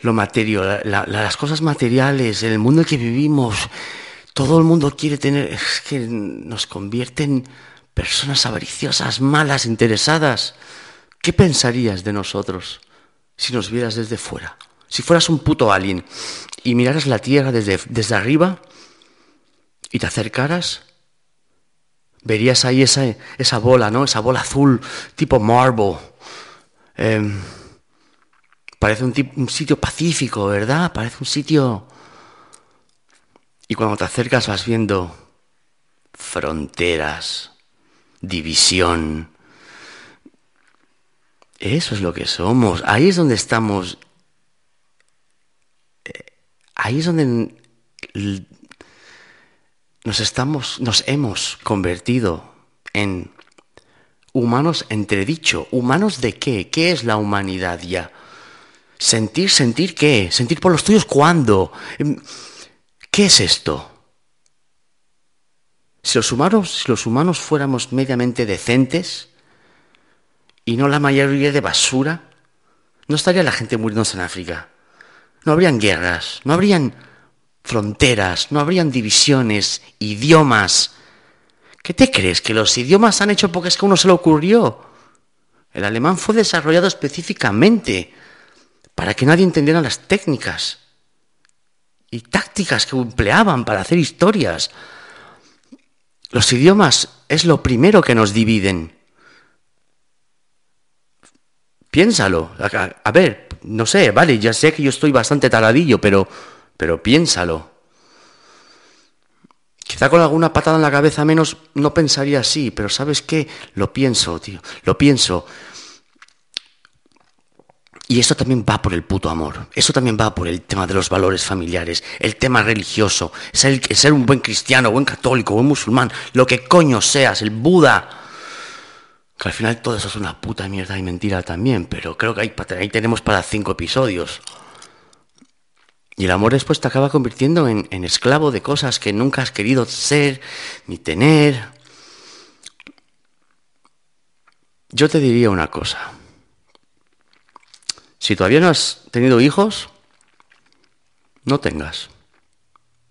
lo material, las cosas materiales, el mundo en que vivimos, todo el mundo quiere tener, es que nos convierten personas avariciosas, malas, interesadas. ¿Qué pensarías de nosotros si nos vieras desde fuera? Si fueras un puto alien y miraras la Tierra desde, desde arriba y te acercaras verías ahí esa, esa bola, ¿no? Esa bola azul, tipo marble. Em, parece un, un sitio pacífico, ¿verdad? Parece un sitio... Y cuando te acercas vas viendo fronteras, división. Eso es lo que somos. Ahí es donde estamos. Eh, ahí es donde nos estamos, nos hemos convertido en humanos entredicho. ¿Humanos de qué? ¿Qué es la humanidad ya? Sentir, sentir qué? Sentir por los tuyos cuándo? Em, ¿Qué es esto? Si los humanos, fuéramos mediamente decentes y no la mayoría de basura, no estaría la gente muriéndose en África. No habrían guerras, no habrían fronteras, no habrían divisiones, idiomas. ¿Qué te crees? ¿Que los idiomas han hecho porque es que a uno se le ocurrió? El alemán fue desarrollado específicamente para que nadie entendiera las técnicas y tácticas que empleaban para hacer historias. Los idiomas es lo primero que nos dividen. Piénsalo. A, ver, no sé, vale, ya sé que yo estoy bastante taladillo, pero pero piénsalo. Quizá con alguna patada en la cabeza menos no pensaría así, pero ¿sabes qué? Lo pienso, tío, lo pienso. Y eso también va por el puto amor. Eso también va por el tema de los valores familiares, el tema religioso, ser, un buen cristiano, buen católico, buen musulmán, lo que coño seas, el Buda. Que al final todo eso es una puta mierda y mentira también, pero creo que ahí, ahí tenemos para cinco episodios. Y el amor después te acaba convirtiendo en, esclavo de cosas que nunca has querido ser ni tener. Yo te diría una cosa. Si todavía no has tenido hijos, no tengas.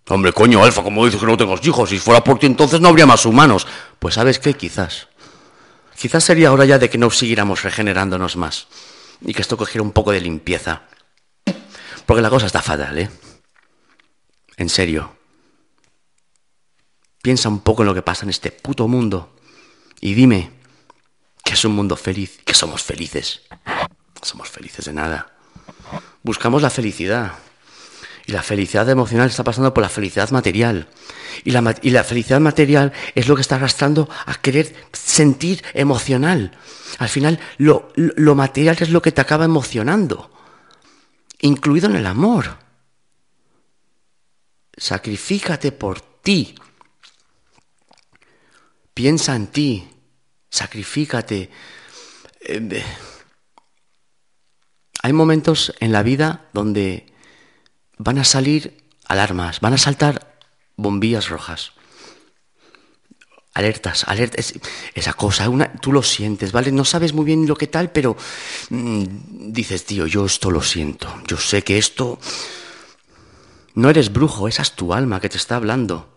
Hombre, coño, Alfa, como dices que no tengo hijos? Si fuera por ti entonces no habría más humanos. Pues sabes qué, quizás. Quizás sería hora ya de que no siguiéramos regenerándonos más. Y que esto cogiera un poco de limpieza. Porque la cosa está fatal, ¿eh? En serio. Piensa un poco en lo que pasa en este puto mundo y dime que es un mundo feliz, que somos felices. Somos felices de nada. Buscamos la felicidad. Y la felicidad emocional está pasando por la felicidad material. Y la, y la, felicidad material es lo que está arrastrando a querer sentir emocional. Al final, lo, lo material es lo que te acaba emocionando, incluido en el amor. Sacrifícate por ti. Piensa en ti. Sacrifícate. Eh, hay momentos en la vida donde van a salir alarmas, van a saltar bombillas rojas. Alertas, alertas, esa cosa, una, tú lo sientes, ¿vale? No sabes muy bien lo que tal, pero mmm, dices, tío, yo esto lo siento, yo sé que esto... No eres brujo, esa es tu alma que te está hablando.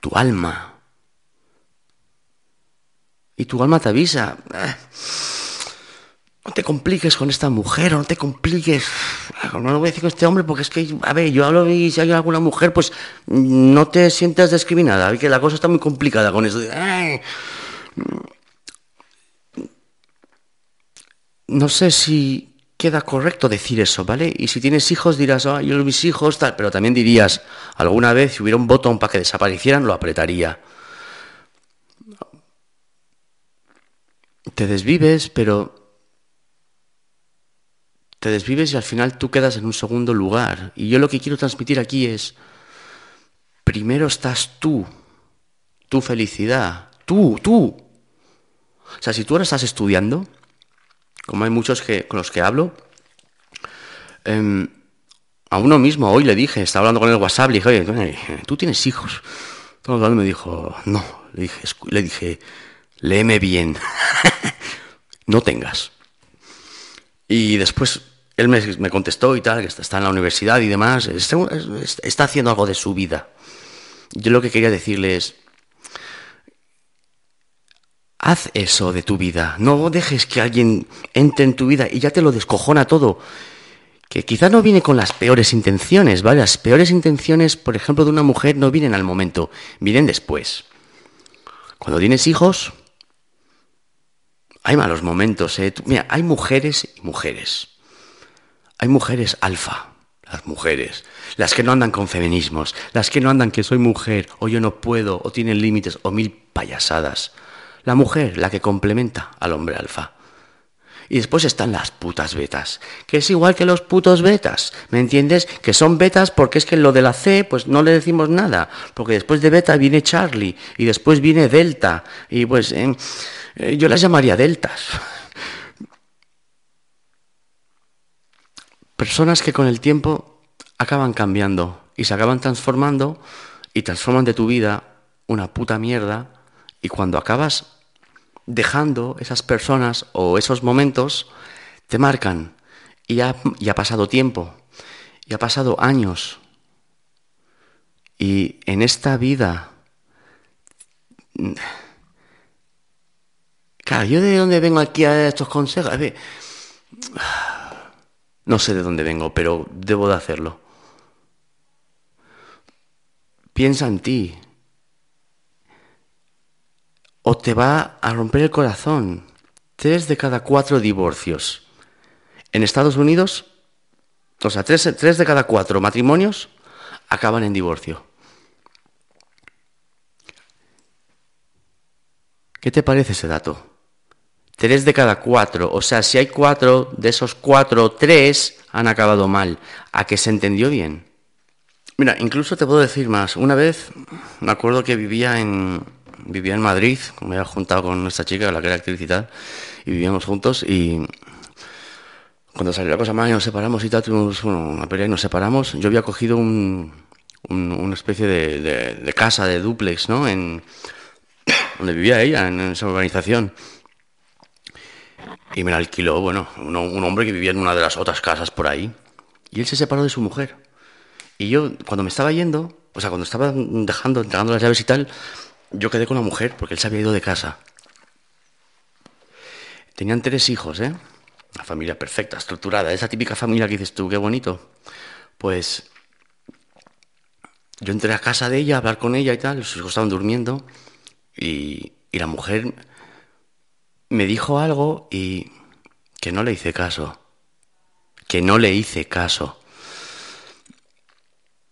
Tu alma. Y tu alma te avisa. Te compliques con esta mujer o no te compliques. No lo voy a decir con este hombre porque es que, a ver, yo hablo y si hay alguna mujer, pues no te sientas discriminada. Que la cosa está muy complicada con eso. No sé si queda correcto decir eso, ¿vale? Y si tienes hijos dirás, ah, yo mis hijos, tal, pero también dirías, alguna vez si hubiera un botón para que desaparecieran, lo apretaría. Te desvives, pero te desvives y al final tú quedas en un segundo lugar. Y yo lo que quiero transmitir aquí es, primero estás tú, tu felicidad, tú, tú. O sea, si tú ahora estás estudiando, como hay muchos que, con los que hablo, eh, a uno mismo, hoy le dije, estaba hablando con el WhatsApp, le dije, oye, tú tienes hijos. Todo el me dijo, no, le dije, le dije léeme bien, [LAUGHS] no tengas. Y después él me, contestó y tal, que está en la universidad y demás, está, haciendo algo de su vida. Yo lo que quería decirle es, haz eso de tu vida, no dejes que alguien entre en tu vida y ya te lo descojona todo. Que quizá no viene con las peores intenciones, ¿vale? Las peores intenciones, por ejemplo, de una mujer no vienen al momento, vienen después. Cuando tienes hijos, hay malos momentos, ¿eh? Mira, hay mujeres y mujeres. Hay mujeres alfa, las mujeres, las que no andan con feminismos, las que no andan que soy mujer, o yo no puedo, o tienen límites, o mil payasadas. La mujer, la que complementa al hombre alfa. Y después están las putas betas, que es igual que los putos betas, ¿me entiendes? Que son betas porque es que lo de la C, pues no le decimos nada, porque después de beta viene Charlie, y después viene Delta, y pues eh, eh, yo las llamaría deltas. Personas que con el tiempo acaban cambiando y se acaban transformando y transforman de tu vida una puta mierda y cuando acabas dejando esas personas o esos momentos, te marcan y ya, ha pasado tiempo, y ha pasado años. Y en esta vida Claro, yo de dónde vengo aquí a estos consejos. No sé de dónde vengo, pero debo de hacerlo. Piensa en ti. O te va a romper el corazón. Tres de cada cuatro divorcios. En Estados Unidos, o sea, tres, tres de cada cuatro matrimonios acaban en divorcio. ¿Qué te parece ese dato? Tres de cada cuatro. O sea, si hay cuatro, de esos cuatro, tres han acabado mal. ¿A que se entendió bien? Mira, incluso te puedo decir más. Una vez me acuerdo que vivía en, vivía en Madrid, me había juntado con esta chica, la que era actriz y tal, y vivíamos juntos y cuando salió la cosa mal y nos separamos y tal, tuvimos una pelea y nos separamos, yo había cogido un, una especie de, casa, de duplex, ¿no? En, [COUGHS] donde vivía ella, en esa urbanización y me la alquiló, bueno, un, hombre que vivía en una de las otras casas por ahí. Y él se separó de su mujer. Y yo, cuando me estaba yendo, o sea, cuando estaba dejando, entregando las llaves y tal, yo quedé con la mujer porque él se había ido de casa. Tenían tres hijos, ¿eh? Una familia perfecta, estructurada. Esa típica familia que dices tú, qué bonito. Pues yo entré a casa de ella a hablar con ella y tal, sus hijos estaban durmiendo y, y la mujer me dijo algo y que no le hice caso, que no le hice caso.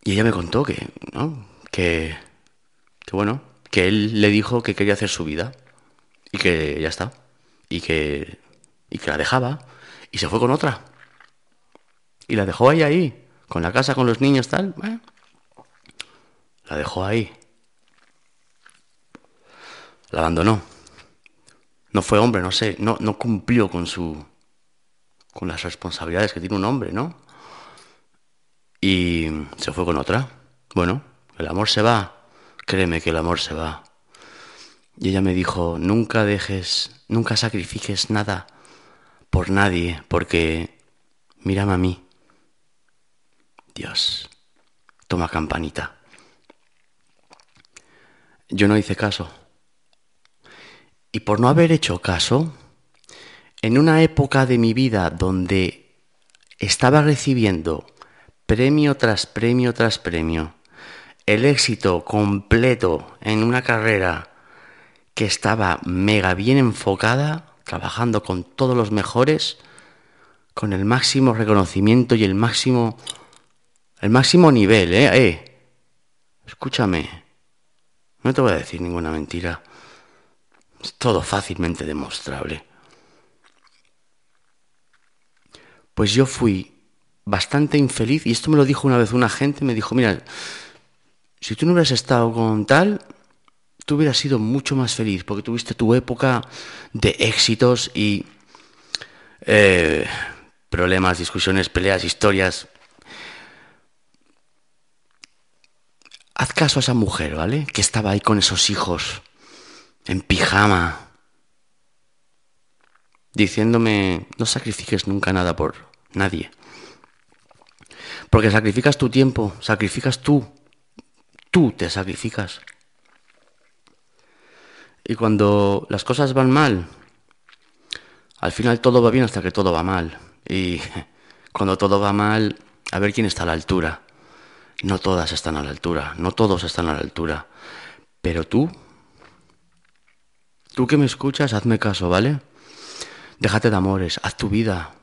Y ella me contó que, ¿no? Que, que bueno, que él le dijo que quería hacer su vida y que ya está, y que, y que la dejaba y se fue con otra. Y la dejó ahí, ahí, con la casa, con los niños, tal. la dejó ahí. La abandonó. No fue hombre, no sé, no, no cumplió con su con las responsabilidades que tiene un hombre, ¿no? Y se fue con otra. Bueno, el amor se va. Créeme que el amor se va. Y ella me dijo, nunca dejes, nunca sacrifiques nada por nadie, porque mírame a mí. Dios, toma campanita. Yo no hice caso. Y por no haber hecho caso, en una época de mi vida donde estaba recibiendo premio tras premio tras premio, el éxito completo en una carrera que estaba mega bien enfocada, trabajando con todos los mejores, con el máximo reconocimiento y el máximo el máximo nivel, ¿eh? eh. Escúchame. No te voy a decir ninguna mentira. Todo fácilmente demostrable. Pues yo fui bastante infeliz, y esto me lo dijo una vez una gente, me dijo, mira, si tú no hubieras estado con tal, tú hubieras sido mucho más feliz, porque tuviste tu época de éxitos y eh, problemas, discusiones, peleas, historias, Haz caso a esa mujer, ¿vale? Que estaba ahí con esos hijos, en pijama, diciéndome, no sacrifiques nunca nada por nadie. Porque sacrificas tu tiempo, sacrificas tú, tú te sacrificas. Y cuando las cosas van mal, al final todo va bien hasta que todo va mal. Y [LAUGHS] cuando todo va mal, a ver quién está a la altura. No todas están a la altura, no todos están a la altura. Pero tú, tú que me escuchas, hazme caso, ¿vale? Déjate de amores, haz tu vida.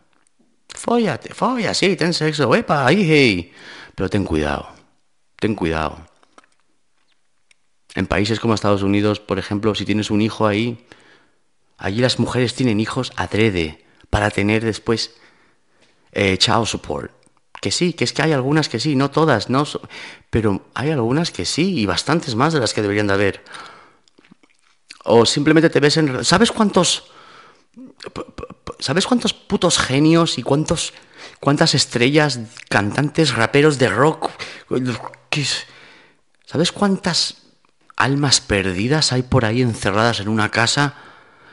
Fóllate, folla, sí, ten sexo, epa, ahí, hey. Pero ten cuidado, ten cuidado. En países como Estados Unidos, por ejemplo, si tienes un hijo ahí, allí las mujeres tienen hijos adrede para tener después eh, child support que sí, que es que hay algunas que sí, no todas, no, pero hay algunas que sí y bastantes más de las que deberían de haber. O simplemente te ves en... ¿Sabes cuántos... ¿Sabes cuántos putos genios y cuántos cuántas estrellas, cantantes, raperos de rock? ¿Sabes cuántas almas perdidas hay por ahí encerradas en una casa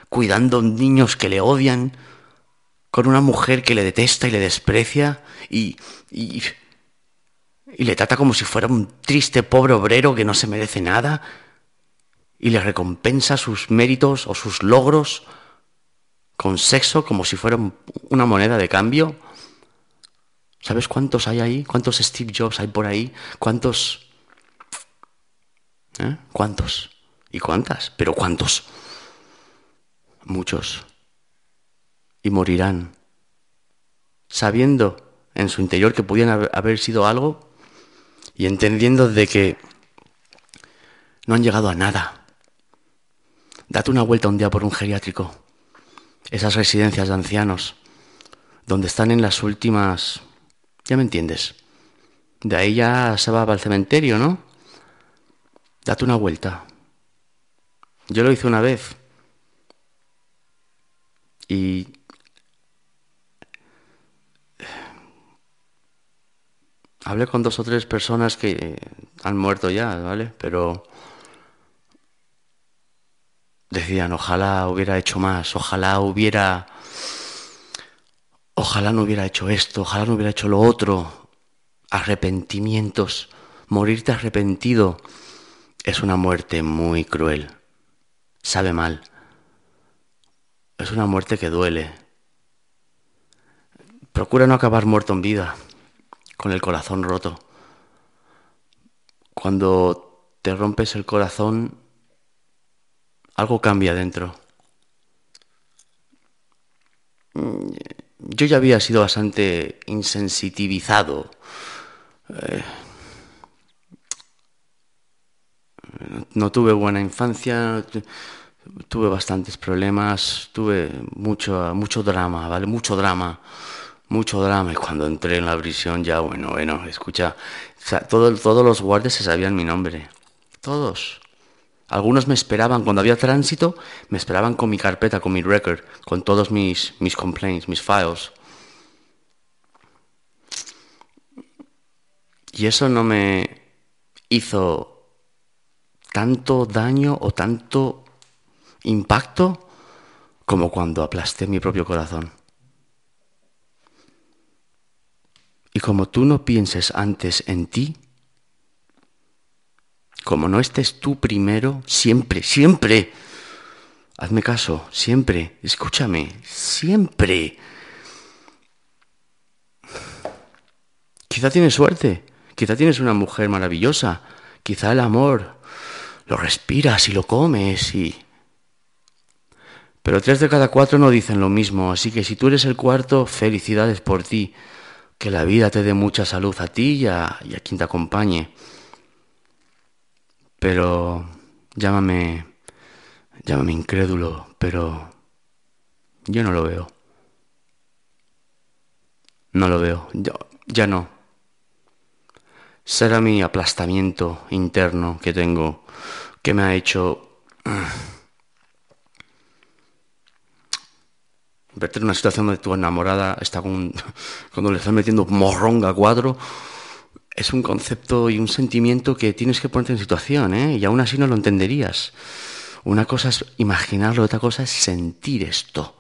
cuidando niños que le odian? con una mujer que le detesta y le desprecia y, y, le trata como si fuera un triste pobre obrero que no se merece nada y le recompensa sus méritos o sus logros con sexo como si fuera una moneda de cambio. ¿Sabes cuántos hay ahí? ¿Cuántos Steve Jobs hay por ahí? ¿Cuántos? ¿Eh? ¿Cuántos? ¿Y cuántas? ¿Pero cuántos? Muchos y morirán, sabiendo en su interior que podían haber sido algo y entendiendo de que no han llegado a nada. Date una vuelta un día por un geriátrico, esas residencias de ancianos, donde están en las últimas... Ya me entiendes. De ahí ya se va al cementerio, ¿no? Date una vuelta. Yo lo hice una vez. Y hablé con dos o tres personas que han muerto ya, ¿vale? Pero decían, ojalá hubiera hecho más, ojalá hubiera, ojalá no hubiera hecho esto, ojalá no hubiera hecho lo otro. Arrepentimientos, morirte arrepentido es una muerte muy cruel, sabe mal, es una muerte que duele. Procura no acabar muerto en vida con el corazón roto. cuando te rompes el corazón, algo cambia dentro. Yo ya había sido bastante insensitivizado. Eh, no tuve buena infancia, tuve bastantes problemas, tuve mucho, mucho drama, ¿vale? Mucho drama, mucho drama. Y cuando entré en la prisión ya, bueno, bueno, escucha, todos los guardias se sabían mi nombre. Todos. Algunos me esperaban, cuando había tránsito, me esperaban con mi carpeta, con mi record, con todos mis, mis complaints, mis files. Y eso no me hizo tanto daño o tanto impacto como cuando aplasté mi propio corazón. Y como tú no pienses antes en ti, como no estés tú primero, siempre, siempre, hazme caso, siempre, escúchame, siempre. Quizá tienes suerte, quizá tienes una mujer maravillosa, quizá el amor lo respiras y lo comes y... Pero tres de cada cuatro no dicen lo mismo, así que si tú eres el cuarto, felicidades por ti. Que la vida te dé mucha salud a ti y a, y a quien te acompañe. Pero llámame, llámame incrédulo, pero yo no lo veo. No lo veo, ya no. Será mi aplastamiento interno que tengo, que me ha hecho [SIGHS] verte en una situación donde tu enamorada está con, [LAUGHS] cuando le estás metiendo morronga cuadro, es un concepto y un sentimiento que tienes que ponerte en situación, ¿eh? y aún así no lo entenderías. Una cosa es imaginarlo, otra cosa es sentir esto.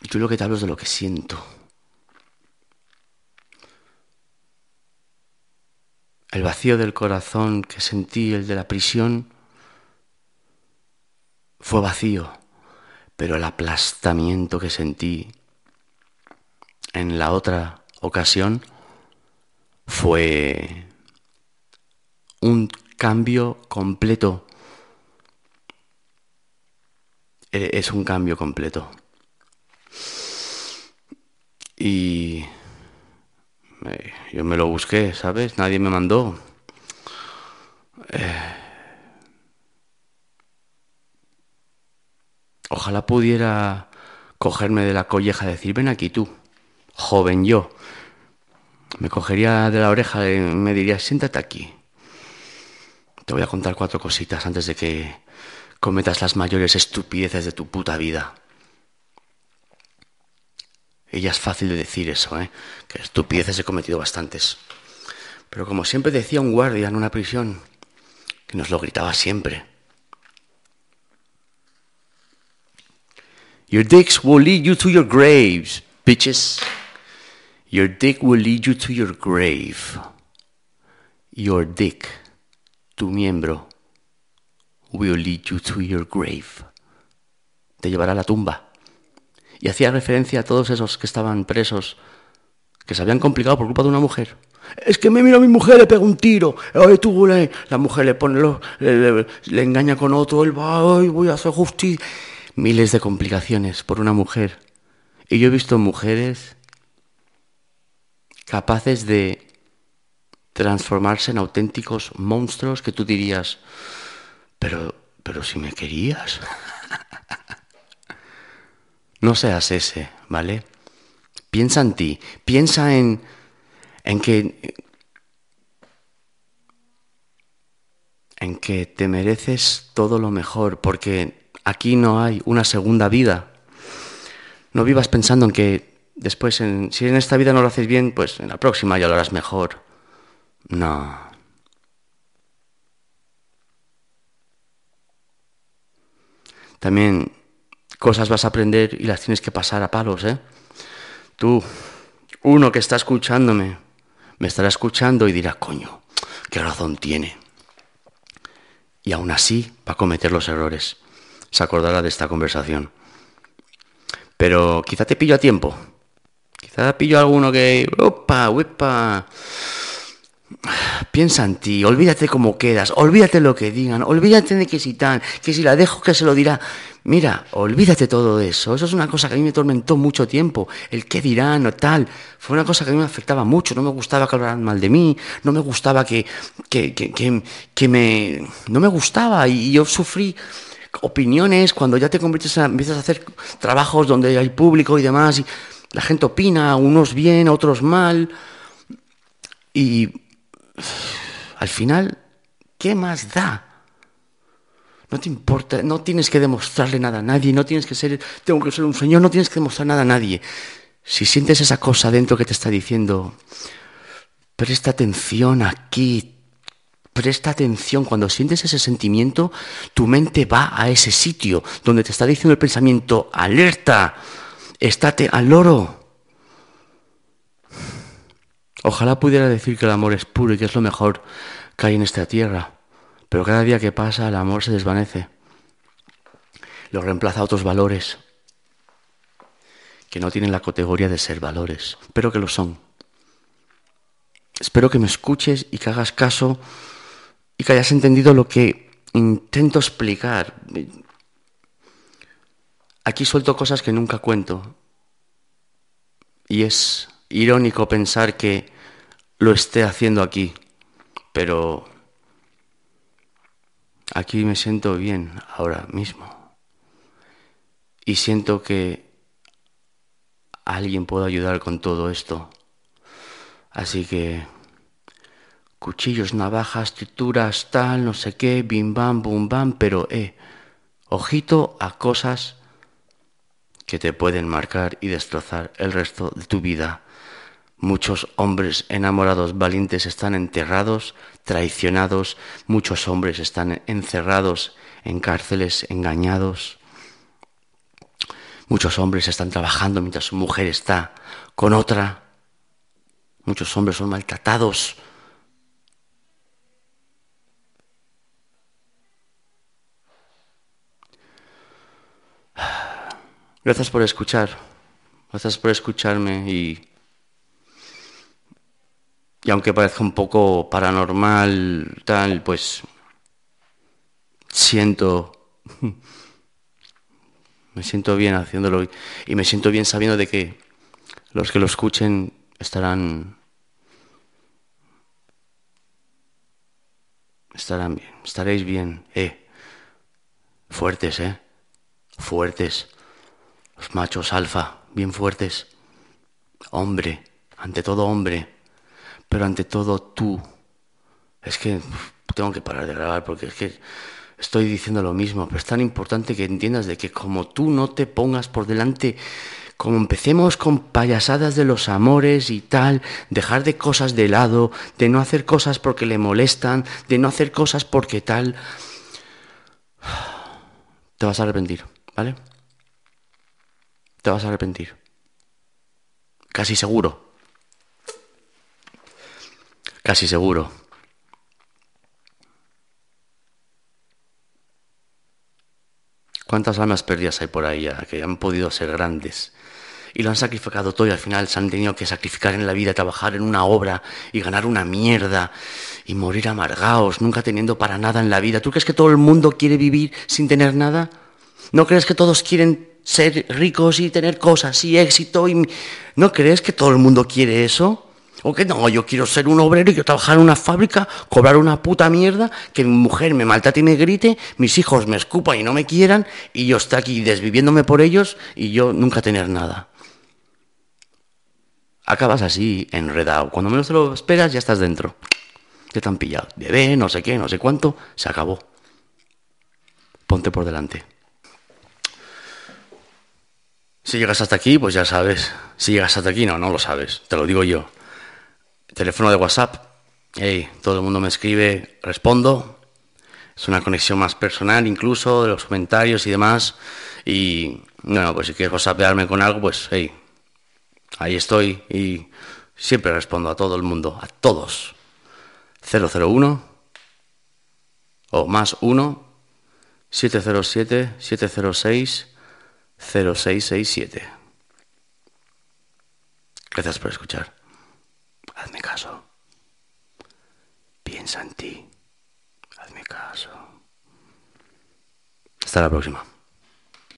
Y tú lo que te hablo es de lo que siento. El vacío del corazón que sentí, el de la prisión, fue vacío pero el aplastamiento que sentí en la otra ocasión fue un cambio completo. E, es un cambio completo. Y yo me lo busqué, ¿sabes? Nadie me mandó. Eh, Ojalá pudiera cogerme de la colleja y decir, ven aquí tú, joven yo. Me cogería de la oreja y me diría, siéntate aquí. Te voy a contar cuatro cositas antes de que cometas las mayores estupideces de tu puta vida. Ella es fácil de decir eso, ¿eh? Que estupideces he cometido bastantes. Pero como siempre decía un guardia en una prisión, que nos lo gritaba siempre, Your dicks will lead you to your graves, bitches. Your dick will lead you to your grave. Your dick, tu miembro, will lead you to your grave. Te llevará a la tumba. Y hacía referencia a todos esos que estaban presos, que se habían complicado por culpa de una mujer. Es que me mira a mi mujer, le pega un tiro. Ay, tú, la mujer le pone, lo, le, le, engaña con otro, él va, ay, voy a hacer justicia miles de complicaciones por una mujer. Y yo he visto mujeres capaces de transformarse en auténticos monstruos que tú dirías, pero, pero si me querías. [LAUGHS] no seas ese, ¿vale? Piensa en ti, piensa en, en que en que te mereces todo lo mejor, porque Aquí no hay una segunda vida. No vivas pensando en que después, en, si en esta vida no lo haces bien, pues en la próxima ya lo harás mejor. No. También cosas vas a aprender y las tienes que pasar a palos, ¿eh? Tú, uno que está escuchándome, me estará escuchando y dirá, coño, qué razón tiene. Y aún así va a cometer los errores se acordará de esta conversación. Pero quizá te pillo a tiempo. Quizá pillo alguno que... ¡Opa! ¡Uepa! Piensa en ti, olvídate cómo quedas, olvídate lo que digan, olvídate de que si tan, que si la dejo que se lo dirá. Mira, olvídate todo eso. Eso es una cosa que a mí me tormentó mucho tiempo. El qué dirán o tal. Fue una cosa que a mí me afectaba mucho. No me gustaba que hablaran mal de mí. No me gustaba que, que, que, que, me... No me gustaba. Y yo sufrí opiniones cuando ya te conviertes a, empiezas a hacer trabajos donde hay público y demás. Y la gente opina, unos bien, otros mal. Y al final, ¿qué más da? No te importa, no tienes que demostrarle nada a nadie, no tienes que ser, tengo que ser un señor, no tienes que demostrar nada a nadie. Si sientes esa cosa dentro que te está diciendo, presta atención aquí, presta atención, cuando sientes ese sentimiento, tu mente va a ese sitio donde te está diciendo el pensamiento, alerta, estate al loro. Ojalá pudiera decir que el amor es puro y que es lo mejor que hay en esta tierra, pero cada día que pasa el amor se desvanece. Lo reemplaza a otros valores que no tienen la categoría de ser valores, pero que lo son. Espero que me escuches y que hagas caso y que hayas entendido lo que intento explicar. Aquí suelto cosas que nunca cuento. Y es irónico pensar que lo esté haciendo aquí, pero aquí me siento bien ahora mismo. Y siento que alguien puede ayudar con todo esto. Así que cuchillos, navajas, trituras, tal, no sé qué, bim bam, bum bam, pero eh, ojito a cosas que te pueden marcar y destrozar el resto de tu vida. Muchos hombres enamorados valientes están enterrados, traicionados, muchos hombres están encerrados en cárceles, engañados. Muchos hombres están trabajando mientras su mujer está con otra. Muchos hombres son maltratados. Gracias por escuchar. Gracias por escucharme y y aunque parezca un poco paranormal, tal, pues siento, [LAUGHS] me siento bien haciéndolo y me siento bien sabiendo de que los que lo escuchen estarán, estarán bien, estaréis bien, eh, fuertes, eh, fuertes, machos alfa, bien fuertes, hombre, ante todo hombre pero ante todo tú. Es que tengo que parar de grabar porque es que estoy diciendo lo mismo, pero es tan importante que entiendas de que como tú no te pongas por delante, como empecemos con payasadas de los amores y tal, dejar de cosas de lado, de no hacer cosas porque le molestan, de no hacer cosas porque tal, [SIGHS] te vas a arrepentir, ¿vale? Te vas a arrepentir. Casi seguro. Casi seguro. ¿Cuántas almas perdidas hay por ahí ya que han podido ser grandes? Y lo han sacrificado todo y al final se han tenido que sacrificar en la vida, trabajar en una obra y ganar una mierda y morir amargados, nunca teniendo para nada en la vida. ¿Tú crees que todo el mundo quiere vivir sin tener nada? ¿No crees que todos quieren ser ricos y tener cosas y éxito? Y... ¿No crees que todo el mundo quiere eso? ¿O que no? Yo quiero ser un obrero y yo trabajar en una fábrica, cobrar una puta mierda, que mi mujer me maltrate y me grite, mis hijos me escupan y no me quieran, y yo esté aquí desviviéndome por ellos y yo nunca tener nada. Acabas así, enredado. Cuando menos te lo esperas, ya estás dentro. Te han pillado. Bebé, no sé qué, no sé cuánto, se acabó. Ponte por delante. Si llegas hasta aquí, pues ya sabes. Si llegas hasta aquí, no, no lo sabes. Te lo digo yo teléfono de WhatsApp. Hey, todo el mundo me escribe, respondo. Es una conexión más personal incluso de los comentarios y demás. Y bueno, pues si quieres WhatsAppearme con algo, pues hey, ahí estoy y siempre respondo a todo el mundo, a todos. 001 o más 1 707 706 0667. Gracias por escuchar. Hazme caso. piensa en ti. Hazme caso. Hasta la próxima.